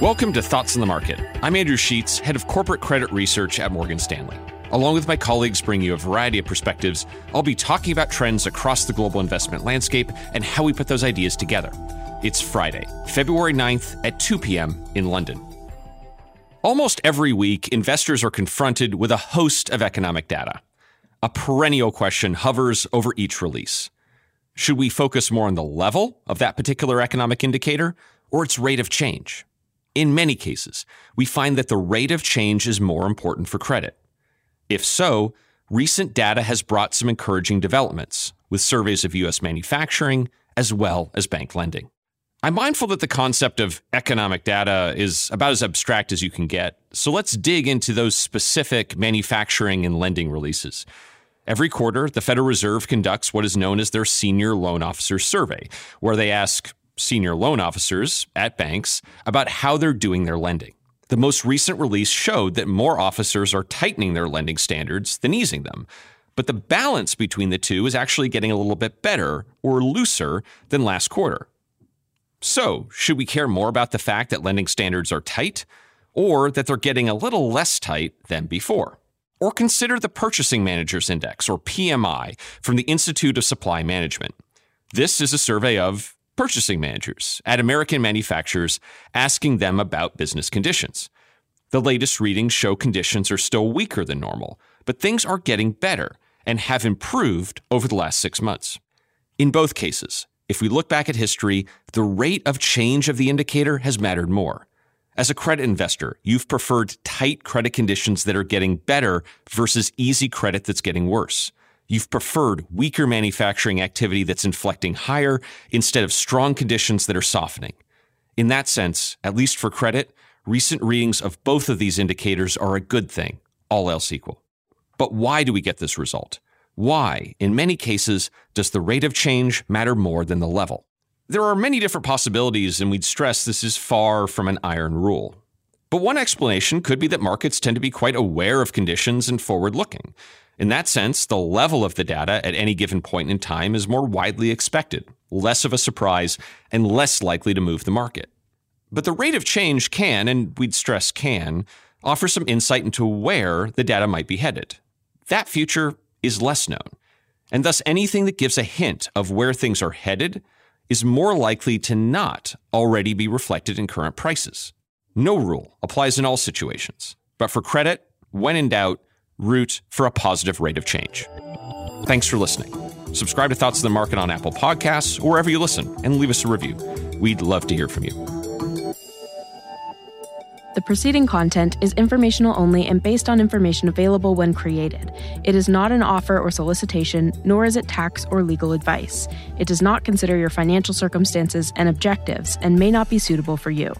Welcome to Thoughts on the Market. I'm Andrew Sheets, head of corporate credit research at Morgan Stanley. Along with my colleagues bringing you a variety of perspectives, I'll be talking about trends across the global investment landscape and how we put those ideas together. It's Friday, February 9th at 2 p.m. in London. Almost every week, investors are confronted with a host of economic data. A perennial question hovers over each release. Should we focus more on the level of that particular economic indicator or its rate of change? In many cases, we find that the rate of change is more important for credit. If so, recent data has brought some encouraging developments, with surveys of U.S. manufacturing as well as bank lending. I'm mindful that the concept of economic data is about as abstract as you can get, so let's dig into those specific manufacturing and lending releases. Every quarter, the Federal Reserve conducts what is known as their Senior Loan Officer Survey, where they ask senior loan officers at banks about how they're doing their lending. The most recent release showed that more officers are tightening their lending standards than easing them. But the balance between the two is actually getting a little bit better or looser than last quarter. So, should we care more about the fact that lending standards are tight or that they're getting a little less tight than before? Or consider the Purchasing Managers Index, or PMI, from the Institute of Supply Management. This is a survey of purchasing managers at American manufacturers asking them about business conditions. The latest readings show conditions are still weaker than normal, but things are getting better and have improved over the last six months. In both cases, if we look back at history, the rate of change of the indicator has mattered more. As a credit investor, you've preferred tight credit conditions that are getting better versus easy credit that's getting worse. You've preferred weaker manufacturing activity that's inflecting higher instead of strong conditions that are softening. In that sense, at least for credit, recent readings of both of these indicators are a good thing, all else equal. But why do we get this result? Why, in many cases, does the rate of change matter more than the level? There are many different possibilities, and we'd stress this is far from an iron rule. But one explanation could be that markets tend to be quite aware of conditions and forward looking. In that sense, the level of the data at any given point in time is more widely expected, less of a surprise, and less likely to move the market. But the rate of change can, and we'd stress can, offer some insight into where the data might be headed. That future is less known, and thus anything that gives a hint of where things are headed is more likely to not already be reflected in current prices. No rule applies in all situations, but for credit, when in doubt, root for a positive rate of change. Thanks for listening. Subscribe to Thoughts of the Market on Apple Podcasts or wherever you listen and leave us a review. We'd love to hear from you. The preceding content is informational only and based on information available when created. It is not an offer or solicitation, nor is it tax or legal advice. It does not consider your financial circumstances and objectives and may not be suitable for you.